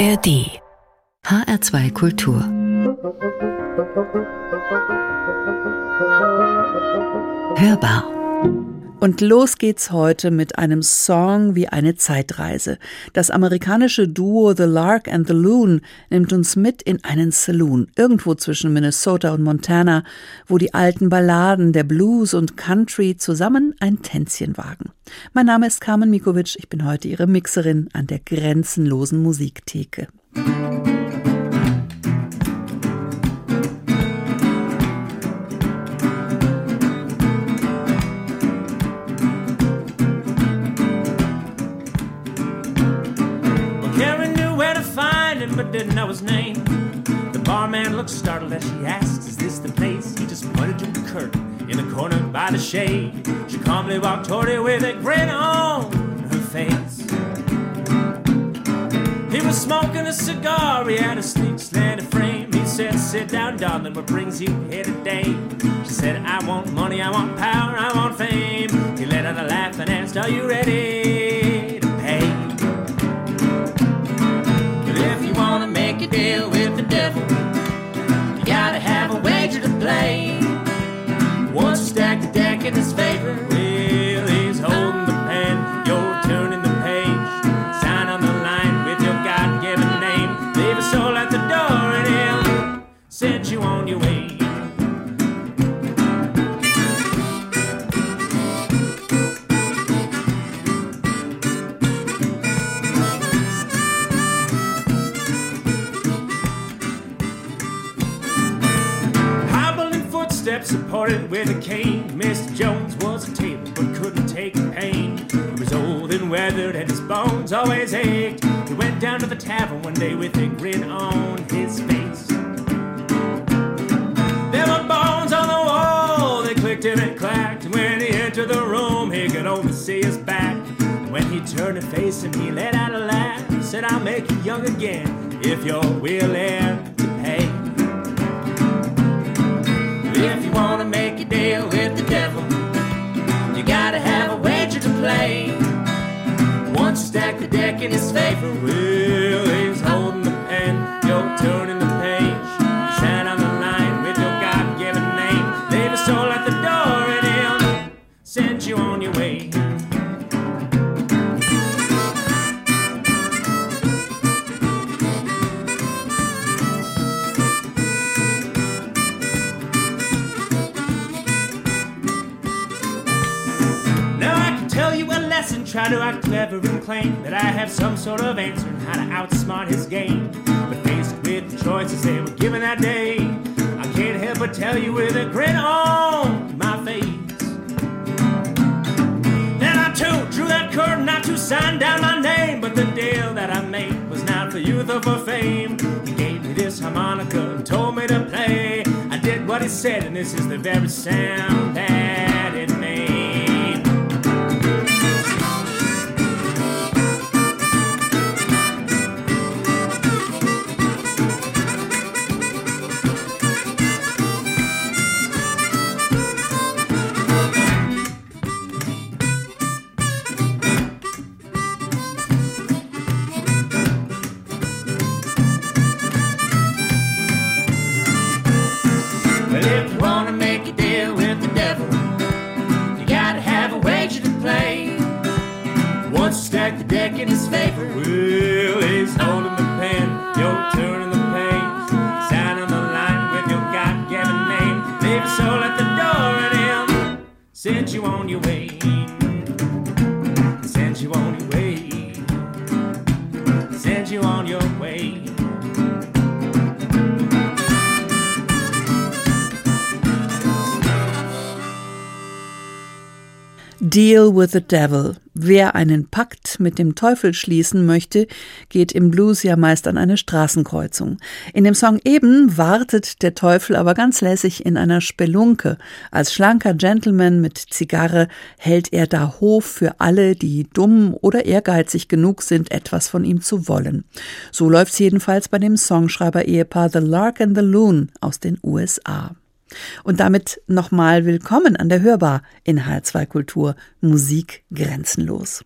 ARD HR2 Kultur. Hörbar und los geht's heute mit einem Song wie eine Zeitreise. Das amerikanische Duo The Lark and the Loon nimmt uns mit in einen Saloon, irgendwo zwischen Minnesota und Montana, wo die alten Balladen der Blues und Country zusammen ein Tänzchen wagen. Mein Name ist Carmen Mikovic, ich bin heute Ihre Mixerin an der grenzenlosen Musiktheke. didn't name. The barman looked startled as she asked, Is this the place? He just pointed to the curtain in the corner by the shade. She calmly walked toward it with a grin on her face. He was smoking a cigar, he had a sleek slanted frame. He said, Sit down, darling, what brings you here today? She said, I want money, I want power, I want fame. He let out a laugh and asked, Are you ready? Supported with a cane. Mr. Jones was a tailor but couldn't take the pain. He was old and weathered and his bones always ached. He went down to the tavern one day with a grin on his face. There were bones on the wall, they clicked and clacked. When he entered the room, he could only see his back. And when he turned to face him, he let out a laugh. Said, I'll make you young again if you're willing The deck in his favor, well, claim that I have some sort of answer on how to outsmart his game. But faced with the choices they were given that day, I can't help but tell you with a grin on my face. Then I too drew that curtain not to sign down my name, but the deal that I made was not for youth or for fame. He gave me this harmonica and told me to play. I did what he said, and this is the very sound that Deal with the Devil. Wer einen Pakt mit dem Teufel schließen möchte, geht im Blues ja meist an eine Straßenkreuzung. In dem Song eben wartet der Teufel aber ganz lässig in einer Spelunke. Als schlanker Gentleman mit Zigarre hält er da Hof für alle, die dumm oder ehrgeizig genug sind, etwas von ihm zu wollen. So läuft's jedenfalls bei dem Songschreiber-Ehepaar The Lark and the Loon aus den USA. Und damit nochmal willkommen an der Hörbar in H2 Kultur Musik grenzenlos.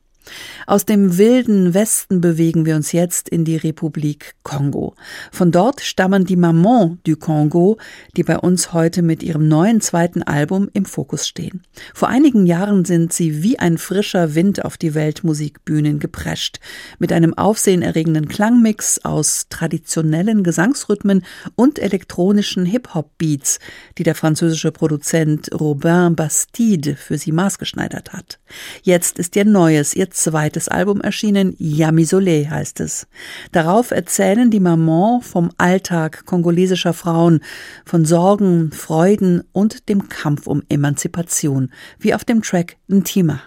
Aus dem wilden Westen bewegen wir uns jetzt in die Republik Kongo. Von dort stammen die Maman du Kongo, die bei uns heute mit ihrem neuen zweiten Album im Fokus stehen. Vor einigen Jahren sind sie wie ein frischer Wind auf die Weltmusikbühnen geprescht, mit einem aufsehenerregenden Klangmix aus traditionellen Gesangsrhythmen und elektronischen Hip-Hop-Beats, die der französische Produzent Robin Bastide für sie maßgeschneidert hat. Jetzt ist ihr neues, ihr zweites Album erschienen, Yami Soleil heißt es. Darauf erzählen die Maman vom Alltag kongolesischer Frauen, von Sorgen, Freuden und dem Kampf um Emanzipation, wie auf dem Track Ntima.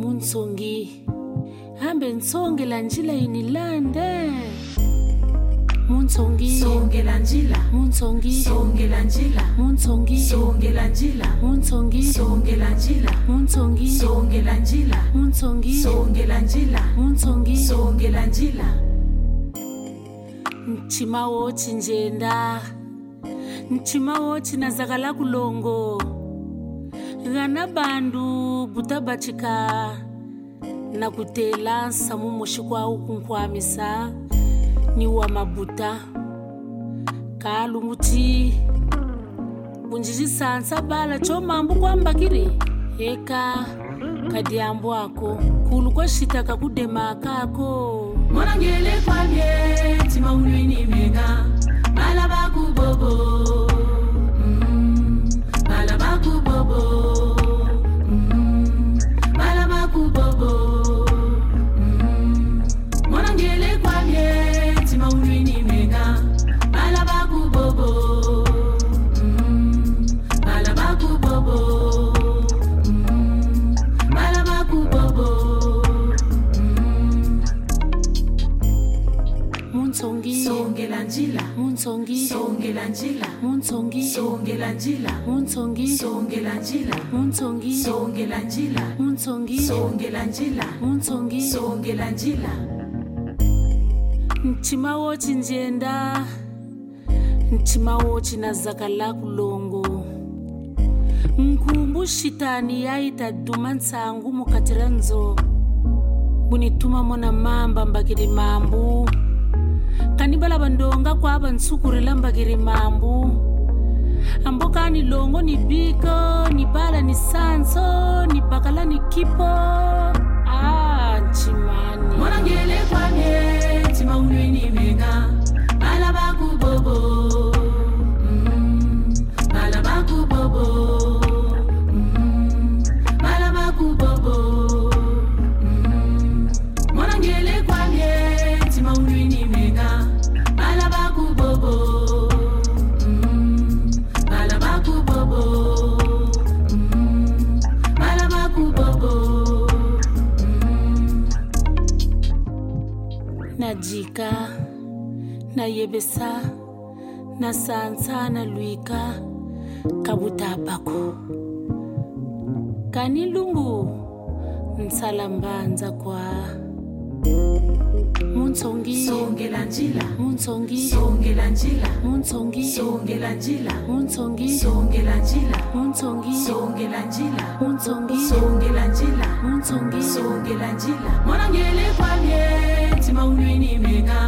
Munsongi hambe nsongela njila inilande muntsongi. Songela njila. Muntsongi. Songela njila. Muntsongi. Songela njila. Muntsongi. Songela njila. Muntsongi. Songela njila. Muntsongi. Songela njila. Muntsongi. Songela njila. Mtima wo chinjenda mtima wo chinazaga kulongo. Ghana bandu butabachika na kutela nsamu muxikwawu kunkhwamisa niwa mabuta. Kalu muti. Bunjijisansa bala chomambu kwambakiri eka kadiambu ako. Kulu kwashitaka kudema kwa mwanangele kwabye timaunwini menga bala bakubobo untongi songela unzongi, untongi songela njila. Untongi songela njila. Mtima wo chinjenda mtima wo chinazakala kulongo. Nkumbu shitani yaita duma ntsangu mukati Bunituma nzo na mamba mbakiri mambu. Kanibala bandonga kwaba ntsukuri la mbakiri mambu ambokani longo ni biko ni bala ni sanso ni bakala ni kipo. Ah, nchimani. Monangele kwamye tima unwini menga bala bakubobo najika na nasansa nalwika kabutapako. Kani lungu nsalambanza kwa munsongi songela njila. Munsongi songela njila. Munsongi songela njila. Munsongi songela njila. Munsongi songela njila. Munsongi songela njila. Munsongi songela njila စမုံတွင်နေမြင်ကား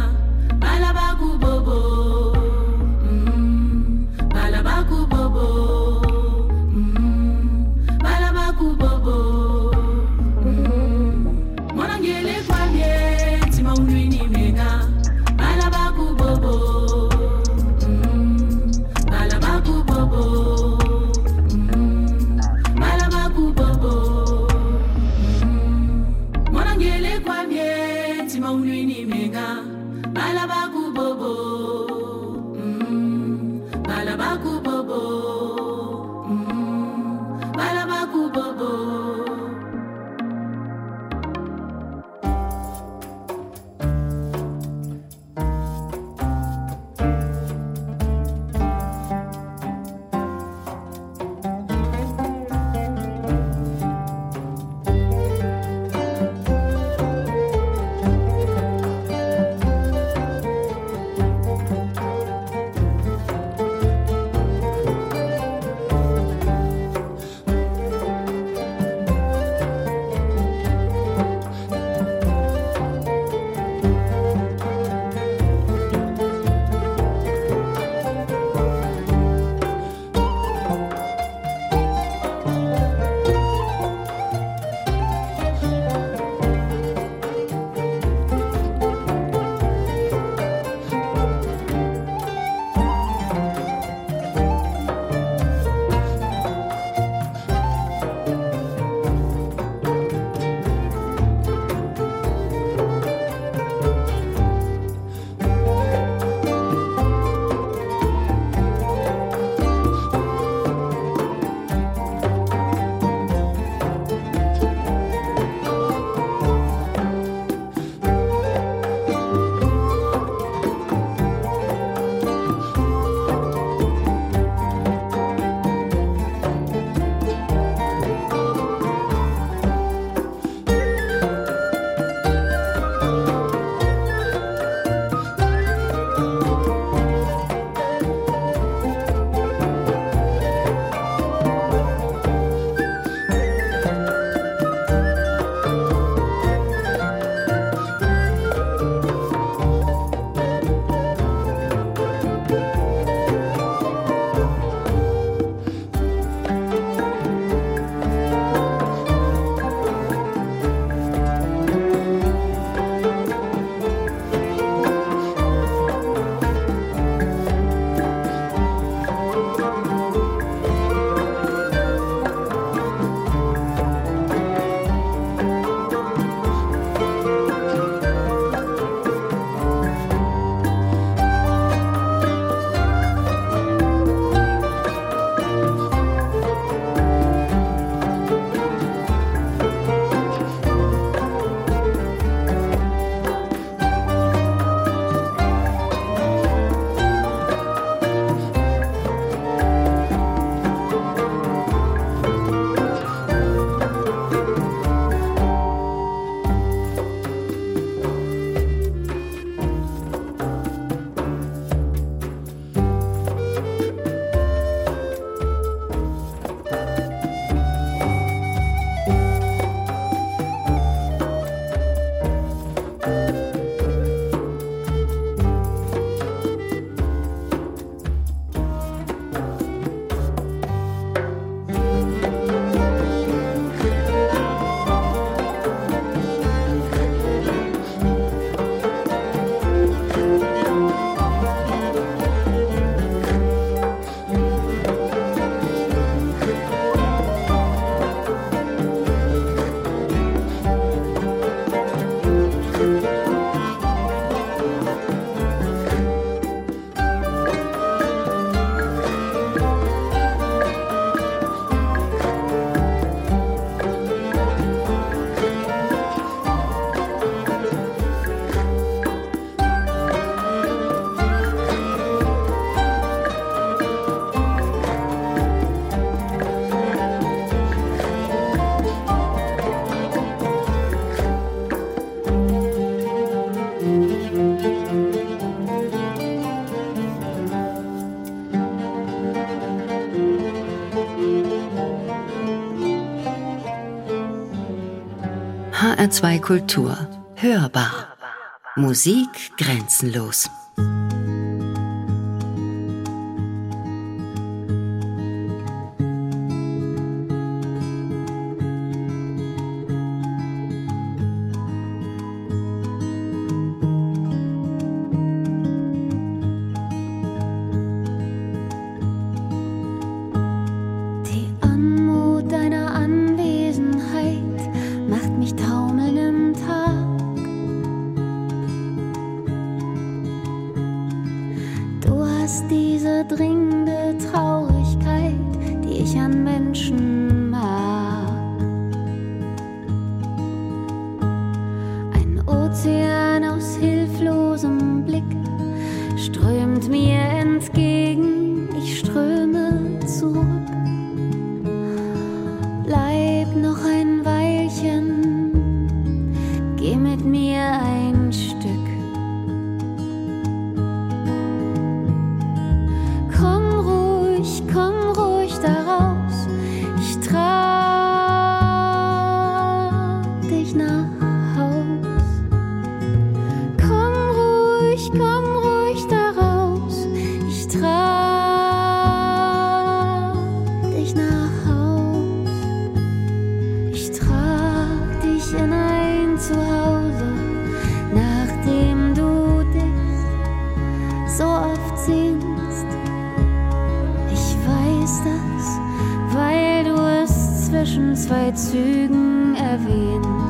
HR2 Kultur. Hörbar. Musik grenzenlos. Zwei Zügen erwähnst.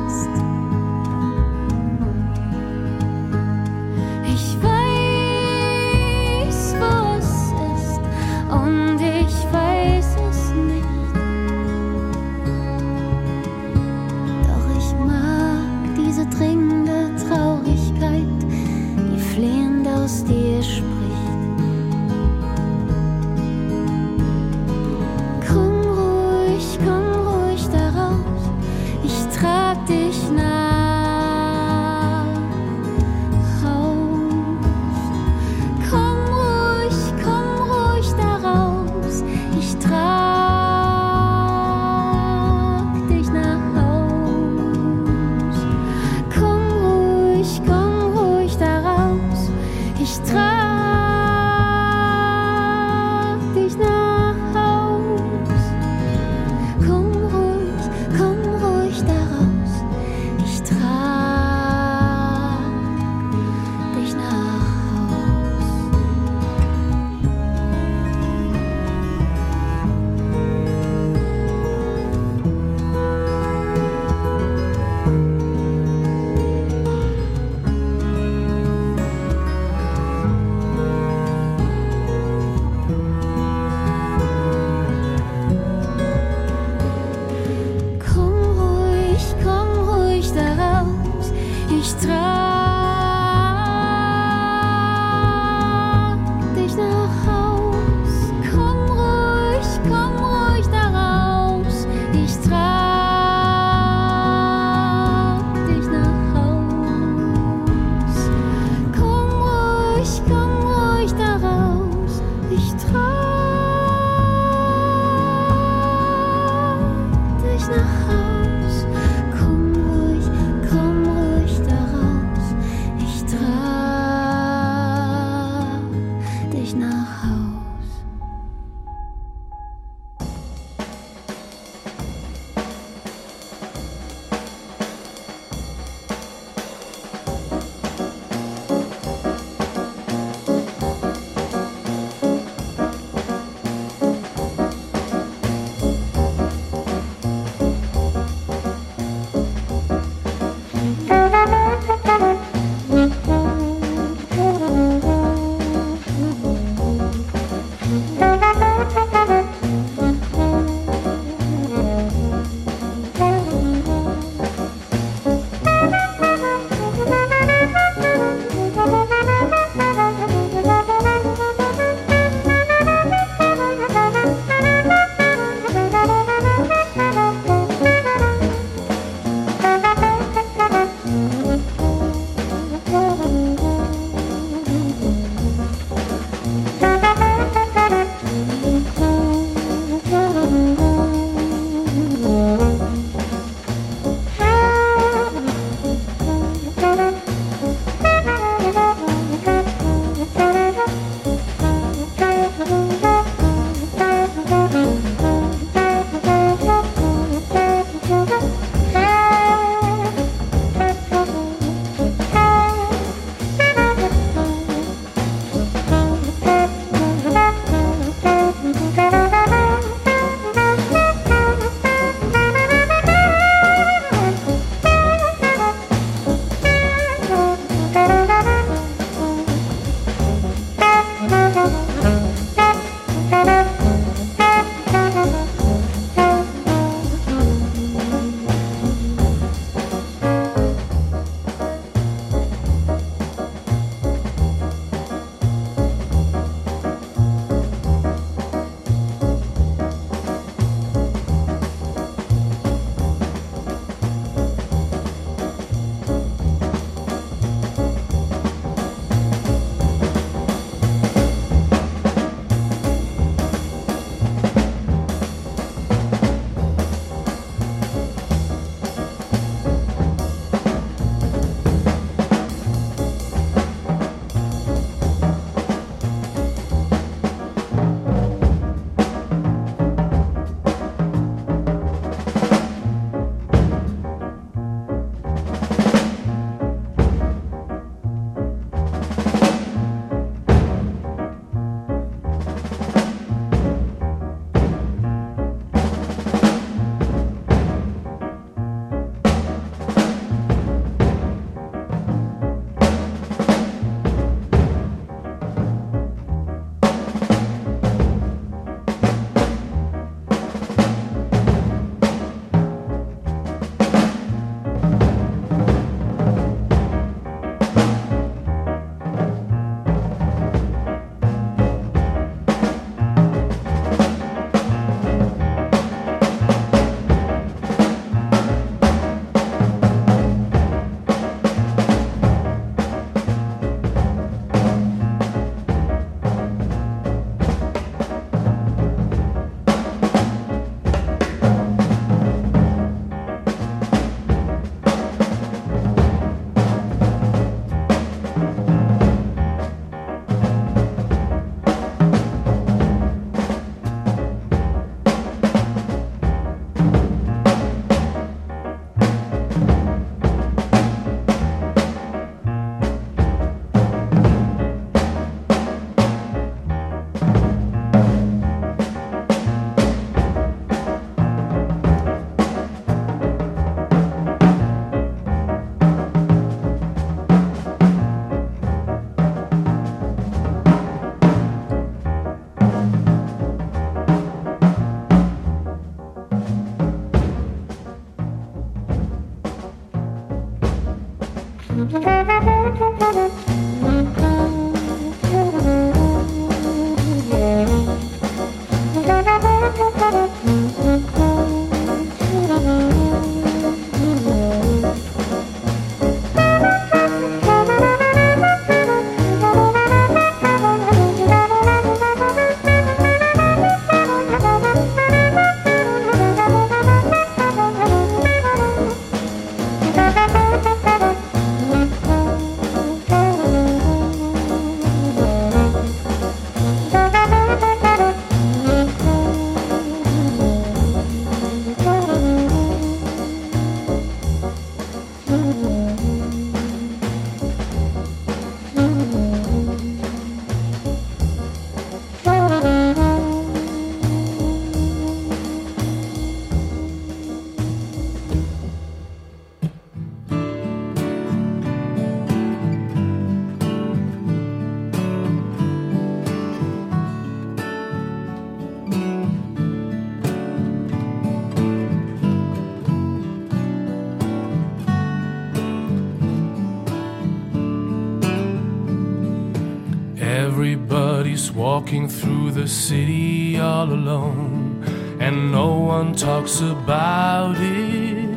The city all alone, and no one talks about it.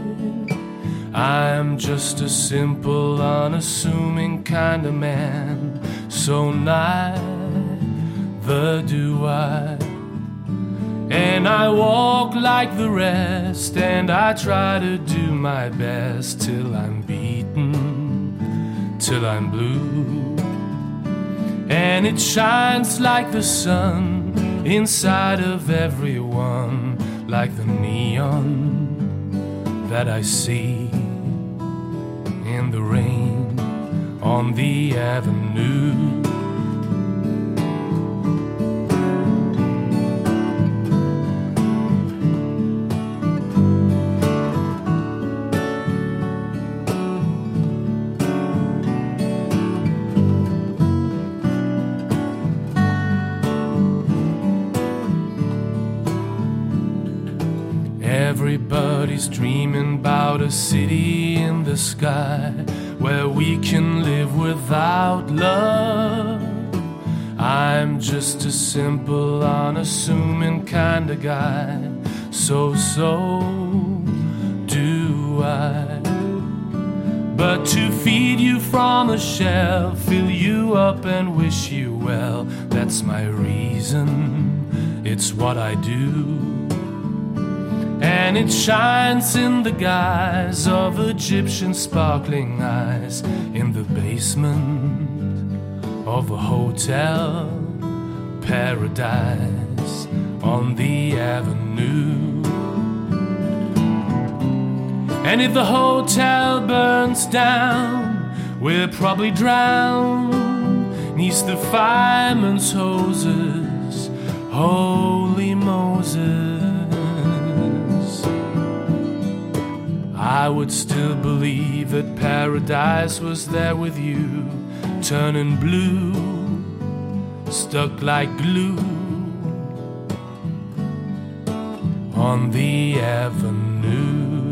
I'm just a simple, unassuming kind of man, so neither do I. And I walk like the rest, and I try to do my best till I'm beaten, till I'm blue. And it shines like the sun inside of everyone, like the neon that I see in the rain on the avenue. Everybody's dreaming about a city in the sky where we can live without love. I'm just a simple, unassuming kind of guy. So, so do I. But to feed you from a shell, fill you up and wish you well, that's my reason. It's what I do. And it shines in the guise of Egyptian sparkling eyes in the basement of a hotel paradise on the avenue. And if the hotel burns down, we'll probably drown neath the fireman's hoses. Holy Moses. I would still believe that paradise was there with you, turning blue, stuck like glue on the avenue.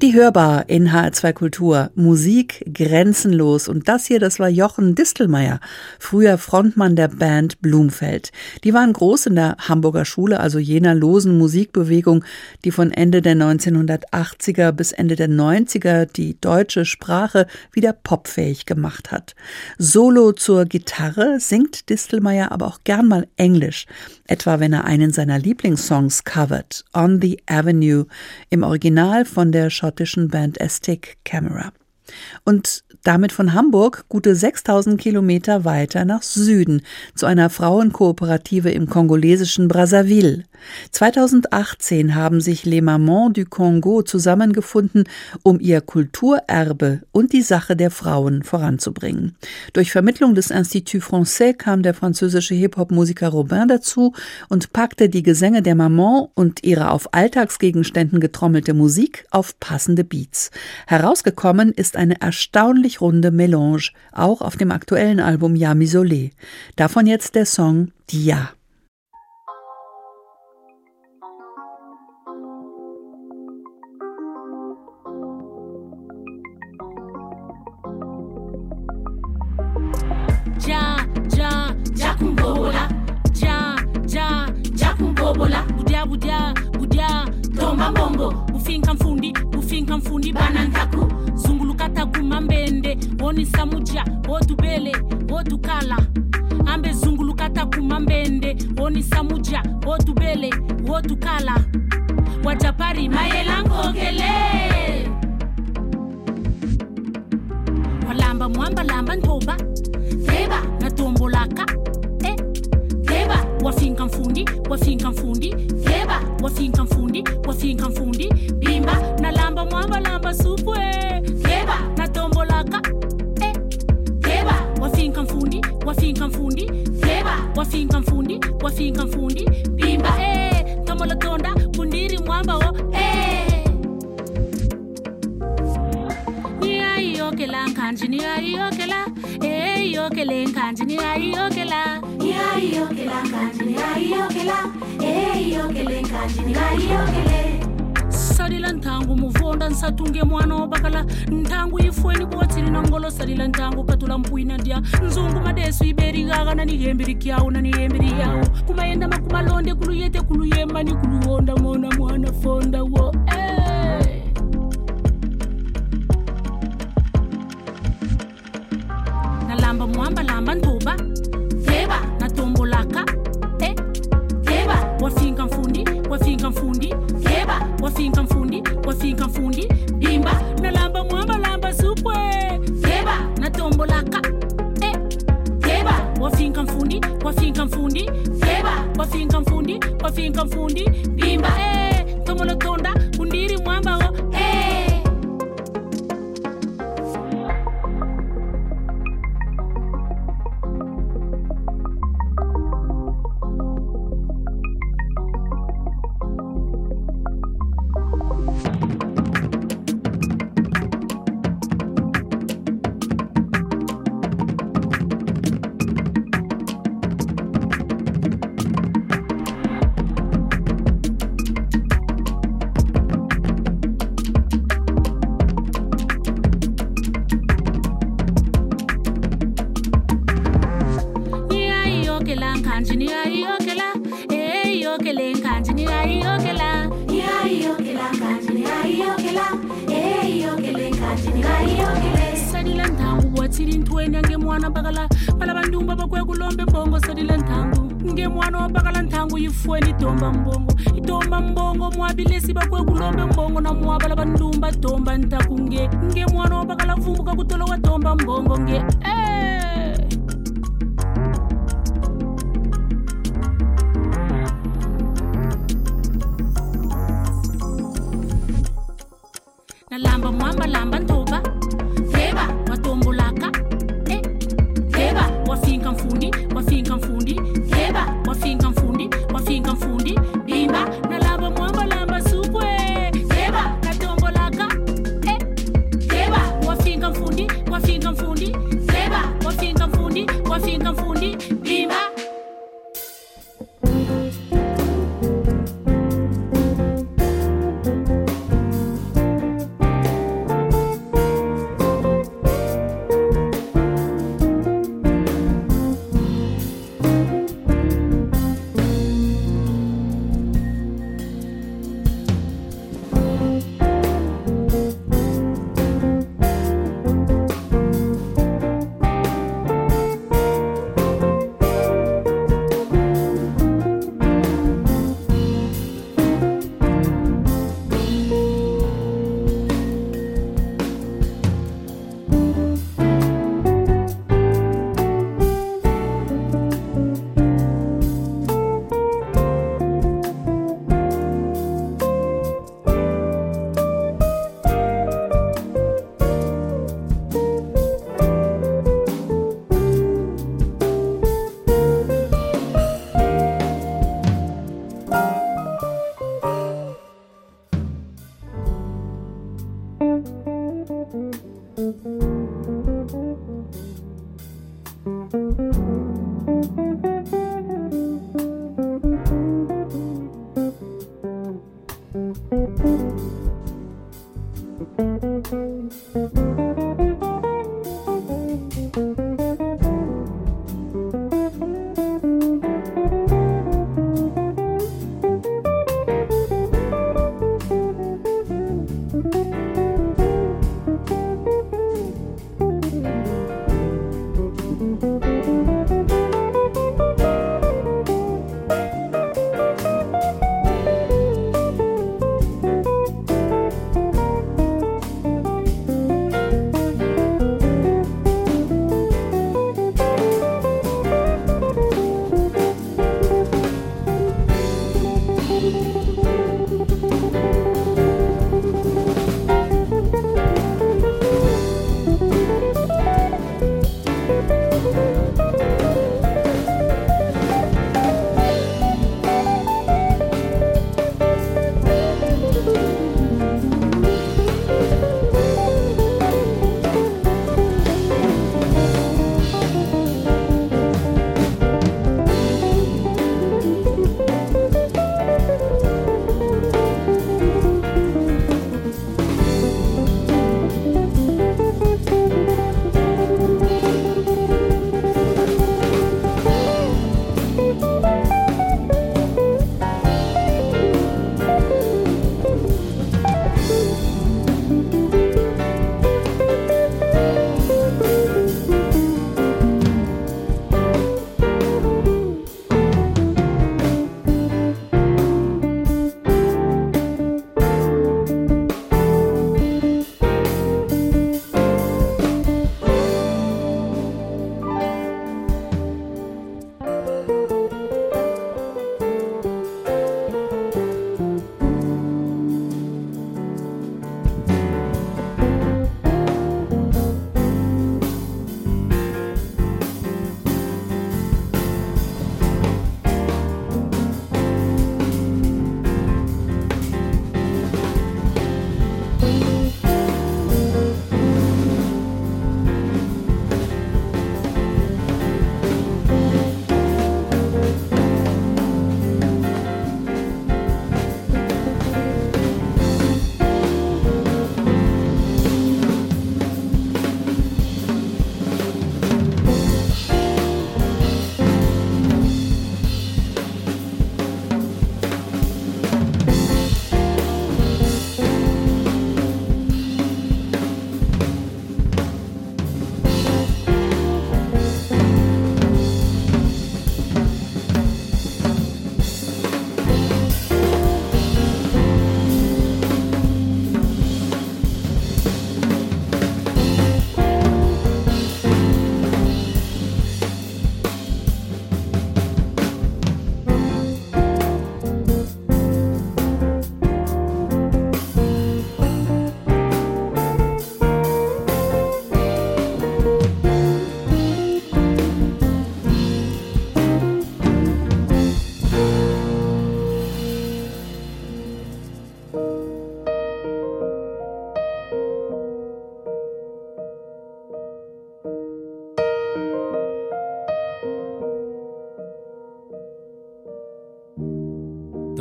Die hörbar in HR2 Kultur. Musik grenzenlos. Und das hier, das war Jochen Distelmeier, früher Frontmann der Band Blumfeld. Die waren groß in der Hamburger Schule, also jener losen Musikbewegung, die von Ende der 1980er bis Ende der 90er die deutsche Sprache wieder popfähig gemacht hat. Solo zur Gitarre singt Distelmeier aber auch gern mal Englisch, etwa wenn er einen seiner Lieblingssongs covert, On the Avenue, im Original von der schottischen Band Aztec Camera. Und damit von Hamburg gute 6000 Kilometer weiter nach Süden zu einer Frauenkooperative im kongolesischen Brazzaville. 2018 haben sich Les Mamans du Congo zusammengefunden, um ihr Kulturerbe und die Sache der Frauen voranzubringen. Durch Vermittlung des Institut Français kam der französische Hip-Hop-Musiker Robin dazu und packte die Gesänge der Maman und ihre auf Alltagsgegenständen getrommelte Musik auf passende Beats. Herausgekommen ist eine erstaunlich runde Melange, auch auf dem aktuellen Album Yami Solé. Davon jetzt der Song Dia. Budya budya Tomba mbombo bufinka mfundi bufinka mfundi Banantaku zungulukata kumambende wonisa muja wotubele wotukala ambe zungulukata kumambende wonisa muja wotubele wotukala wajapari Mayela nkokele walamba mwamba lamba ntoba. Feba natombolaka wafinka mfundi wafinka mfundi mfundi Bimba nalamba mwamba lamba supwe Keba natombolaka eh. Keba wafinka mfundi wafinka mfundi Keba wafinka mfundi wafinka mfundi Bimba eh. tomola tonda kundiri mwamba wo kanjini aiokela eiokele kanjini aiokela iaiokela kanjini aiokela eiokele kanjini aiokele salila ntangu muvonda nsatunge mwana obakala ntangu ifweni kuwatsili na ngolo salila ntangu katula mpuina ndya nzungu madesu iberi gaga iberigaga nanihembiri kyawu nanihembiri yawu kumayenda makumalonde kuluyete kuluyemani kuluwonda mona mwana fonda wo. eh. Kamba Ntuba Theba natombolaka eh Theba wafika mfundi wafika mfundi. Theba wafika mfundi wafika mfundi. Bimba. Nalamba mwamba lamba supwe. Theba natombolaka eh. Theba wafika mfundi wafika mfundi. Theba wafika mfundi wafika mfundi. Bimba. Eh. Tomolo tomolo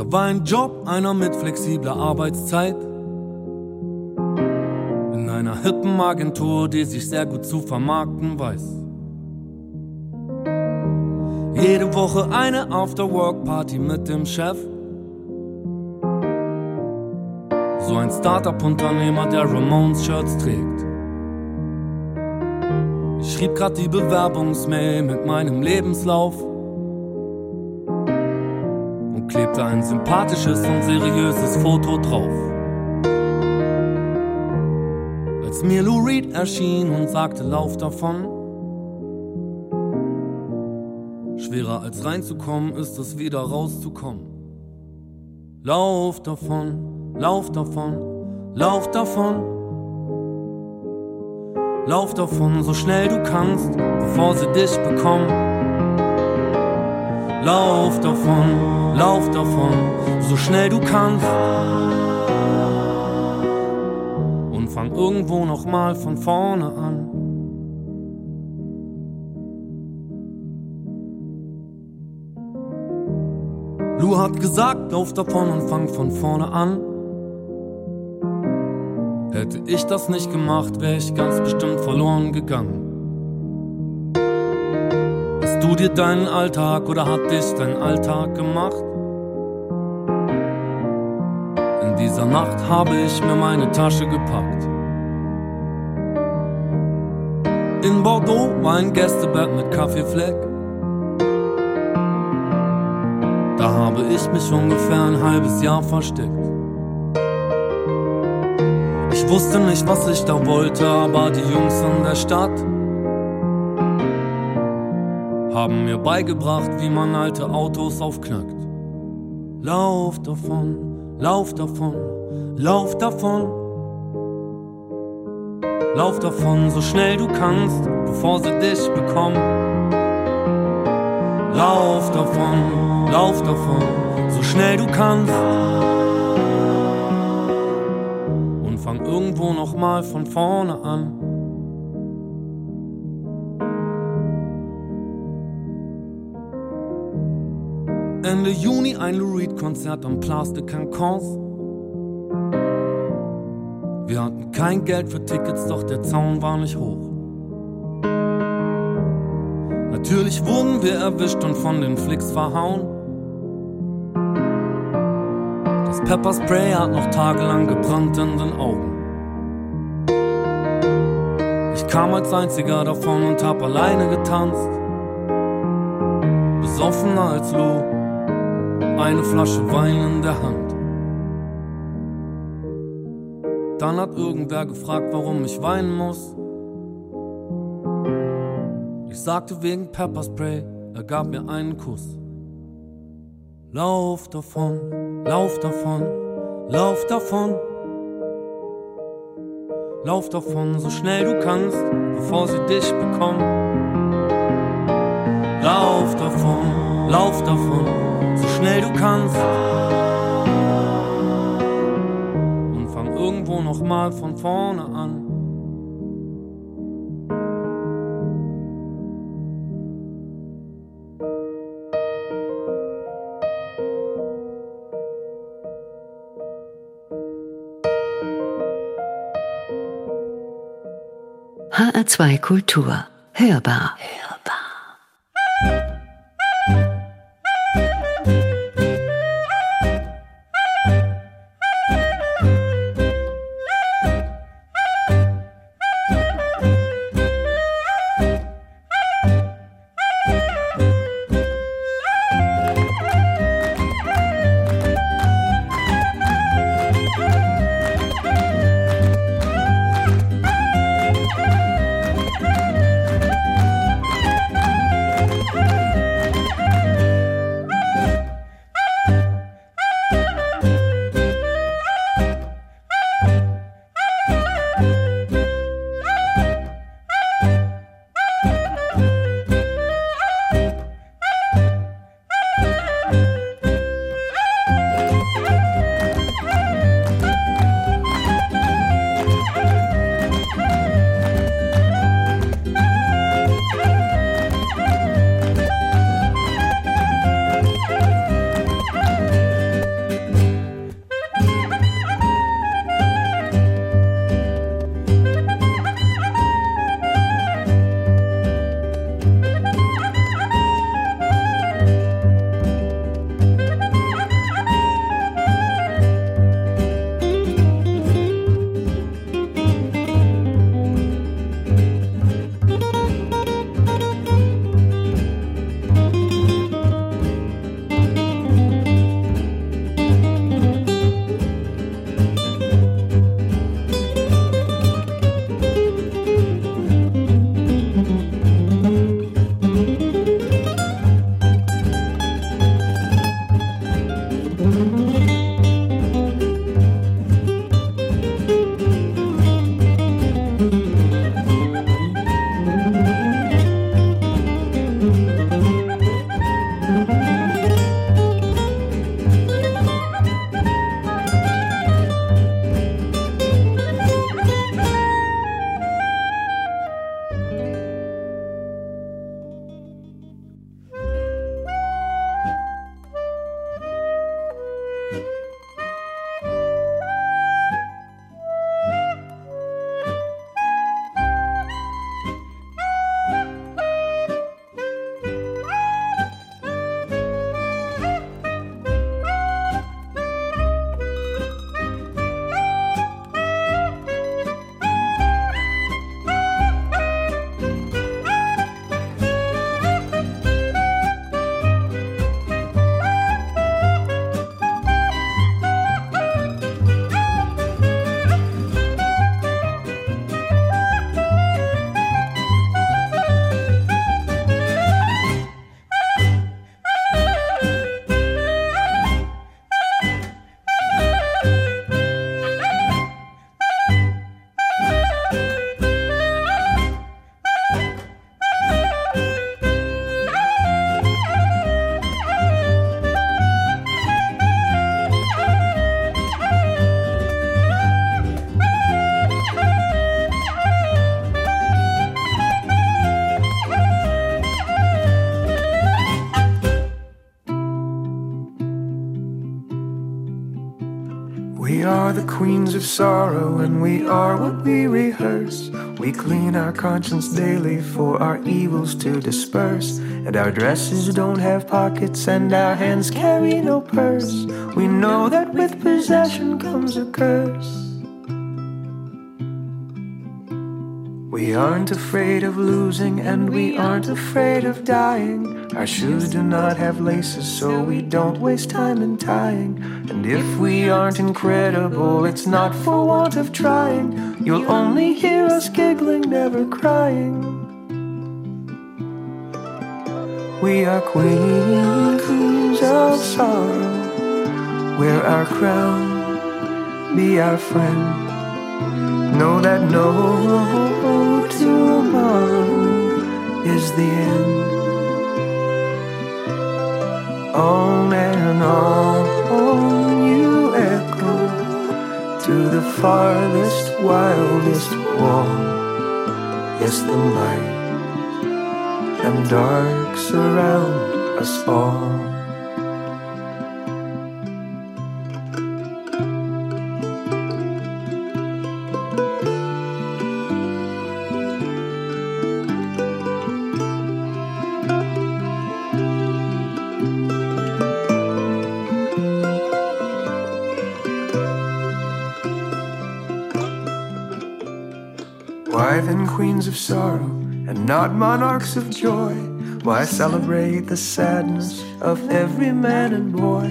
War ein Job, einer mit flexibler Arbeitszeit. In einer hippen Agentur, die sich sehr gut zu vermarkten weiß. Jede Woche eine After-Work-Party mit dem Chef. So ein Startup-Unternehmer, der Ramones-Shirts trägt. Ich schrieb grad die Bewerbungsmail mit meinem Lebenslauf klebte ein sympathisches und seriöses Foto drauf. Als mir Lou Reed erschien und sagte, lauf davon. Schwerer als reinzukommen ist es wieder rauszukommen. Lauf davon, lauf davon, lauf davon. Lauf davon so schnell du kannst, bevor sie dich bekommen. Lauf davon, lauf davon, so schnell du kannst. Und fang irgendwo nochmal von vorne an. Lou hat gesagt, lauf davon und fang von vorne an. Hätte ich das nicht gemacht, wäre ich ganz bestimmt verloren gegangen. Hast du dir deinen Alltag oder hat dich dein Alltag gemacht? In dieser Nacht habe ich mir meine Tasche gepackt. In Bordeaux war ein Gästebett mit Kaffeefleck. Da habe ich mich ungefähr ein halbes Jahr versteckt. Ich wusste nicht, was ich da wollte, aber die Jungs in der Stadt haben mir beigebracht, wie man alte Autos aufknackt. Lauf davon, lauf davon, lauf davon. Lauf davon, so schnell du kannst, bevor sie dich bekommen. Lauf davon, lauf davon, so schnell du kannst. Und fang irgendwo nochmal von vorne an. Ende Juni ein Lou Reed Konzert am Place de Cancans. Wir hatten kein Geld für Tickets, doch der Zaun war nicht hoch. Natürlich wurden wir erwischt und von den Flicks verhauen. Das Pepperspray hat noch tagelang gebrannt in den Augen. Ich kam als einziger davon und hab alleine getanzt. Besoffener als Lou, eine Flasche Wein in der Hand. Dann hat irgendwer gefragt, warum ich weinen muss. Ich sagte wegen Pepperspray, er gab mir einen Kuss. Lauf davon, lauf davon, lauf davon. Lauf davon, so schnell du kannst, bevor sie dich bekommen. Lauf davon, lauf davon, so schnell du kannst. Und fang irgendwo nochmal von vorne an. HR2 Kultur. Hörbar. are of sorrow, and we are what we rehearse. We clean our conscience daily for our evils to disperse. And our dresses don't have pockets, and our hands carry no purse. We know that with possession comes a curse. We aren't afraid of losing, and we aren't afraid of dying. Our shoes do not have laces, so we don't waste time in tying. And if we aren't incredible, it's not for want of trying. You'll only hear us giggling, never crying. We are queens of sorrow. Wear our crown, be our friend. Know that no tomorrow is the end. On and on you echo to the farthest, wildest wall. Yes, the light and dark surround us all. Queens of sorrow and not monarchs of joy? Why celebrate the sadness of every man and boy?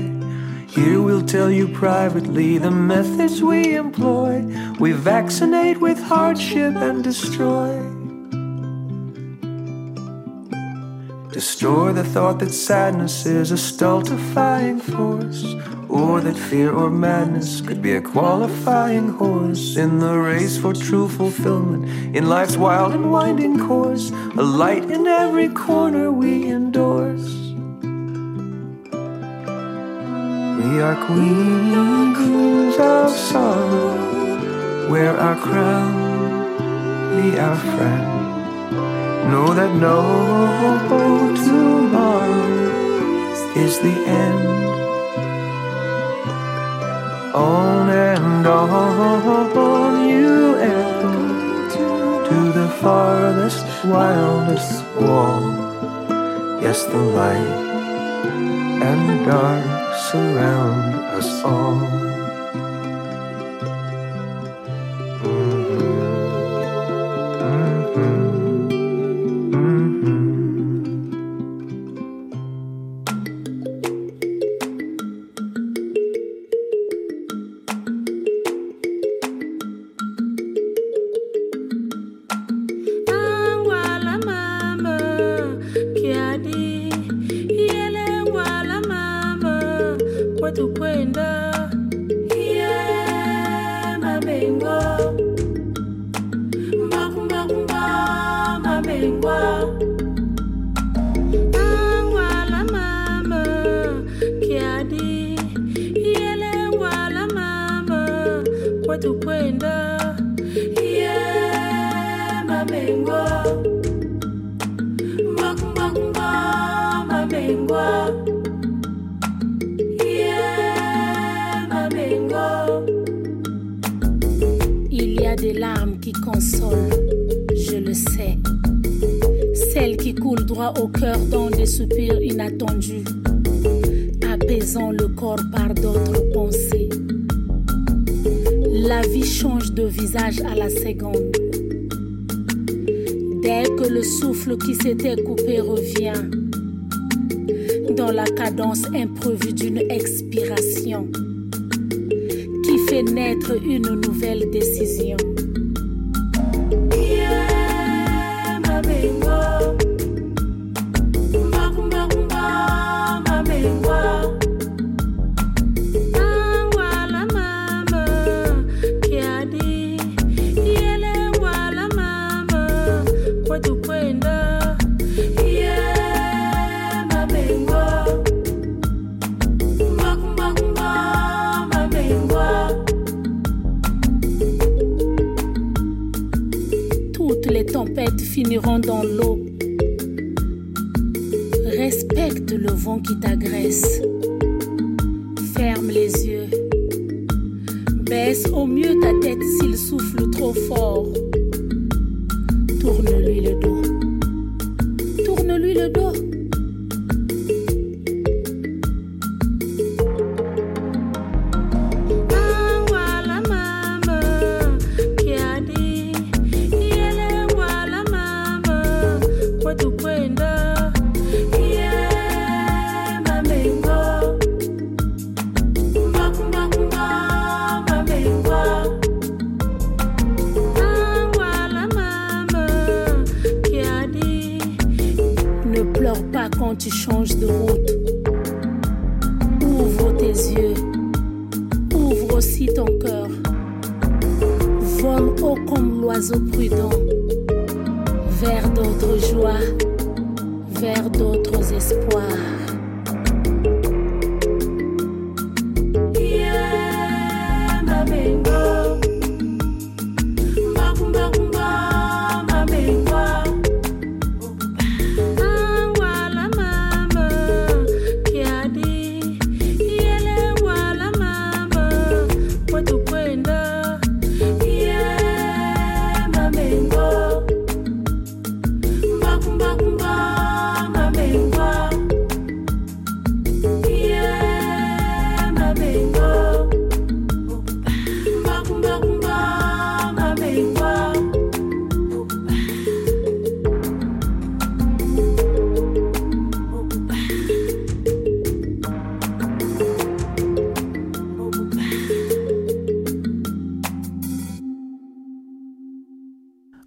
Here we'll tell you privately the methods we employ. We vaccinate with hardship and destroy. Destroy the thought that sadness is a stultifying force, or that fear or madness could be a qualifying horse in the race for true fulfillment in life's wild and winding course. A light in every corner we endorse. We are queens of sorrow, wear our crown, be our friend. Know that no tomorrow is the end. On and on you echo to the farthest, wildest wall. Yes, the light and dark surround us all. watu kwenda au cœur dans des soupirs inattendus, apaisant le corps par d'autres pensées. La vie change de visage à la seconde. Dès que le souffle qui s'était coupé revient, dans la cadence imprévue d'une expiration, qui fait naître une nouvelle décision. Tempêtes finiront dans l'eau. Respecte le vent qui t'agresse. Ferme les yeux. Baisse au mieux ta tête s'il souffle trop fort. Tourne-lui le dos.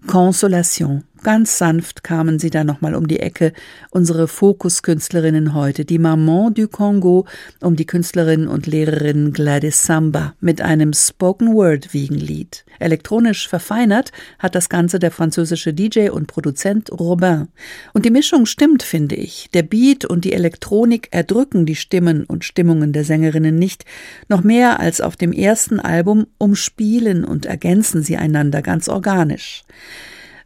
Consolation. Ganz sanft kamen sie da nochmal um die Ecke, unsere Fokuskünstlerinnen heute, die Maman du Congo, um die Künstlerin und Lehrerin Gladys Samba mit einem Spoken-Word-Wiegenlied. Elektronisch verfeinert hat das Ganze der französische DJ und Produzent Robin. Und die Mischung stimmt, finde ich. Der Beat und die Elektronik erdrücken die Stimmen und Stimmungen der Sängerinnen nicht, noch mehr als auf dem ersten Album umspielen und ergänzen sie einander ganz organisch.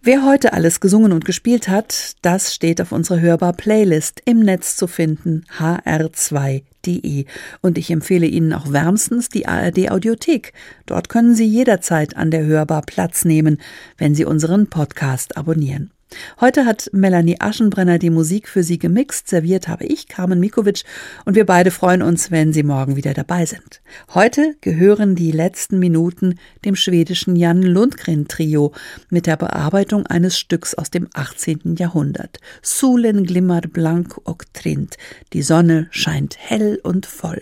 Wer heute alles gesungen und gespielt hat, das steht auf unserer Hörbar-Playlist im Netz zu finden, hr2.de. Und ich empfehle Ihnen auch wärmstens die ARD-Audiothek. Dort können Sie jederzeit an der Hörbar Platz nehmen, wenn Sie unseren Podcast abonnieren. Heute hat Melanie Aschenbrenner die Musik für Sie gemixt. Serviert habe ich, Carmen Mikovic, und wir beide freuen uns, wenn Sie morgen wieder dabei sind. Heute gehören die letzten Minuten dem schwedischen Jan Lundgren Trio mit der Bearbeitung eines Stücks aus dem 18. Jahrhundert. Solen glimmer blank och trint. Die Sonne scheint hell und voll.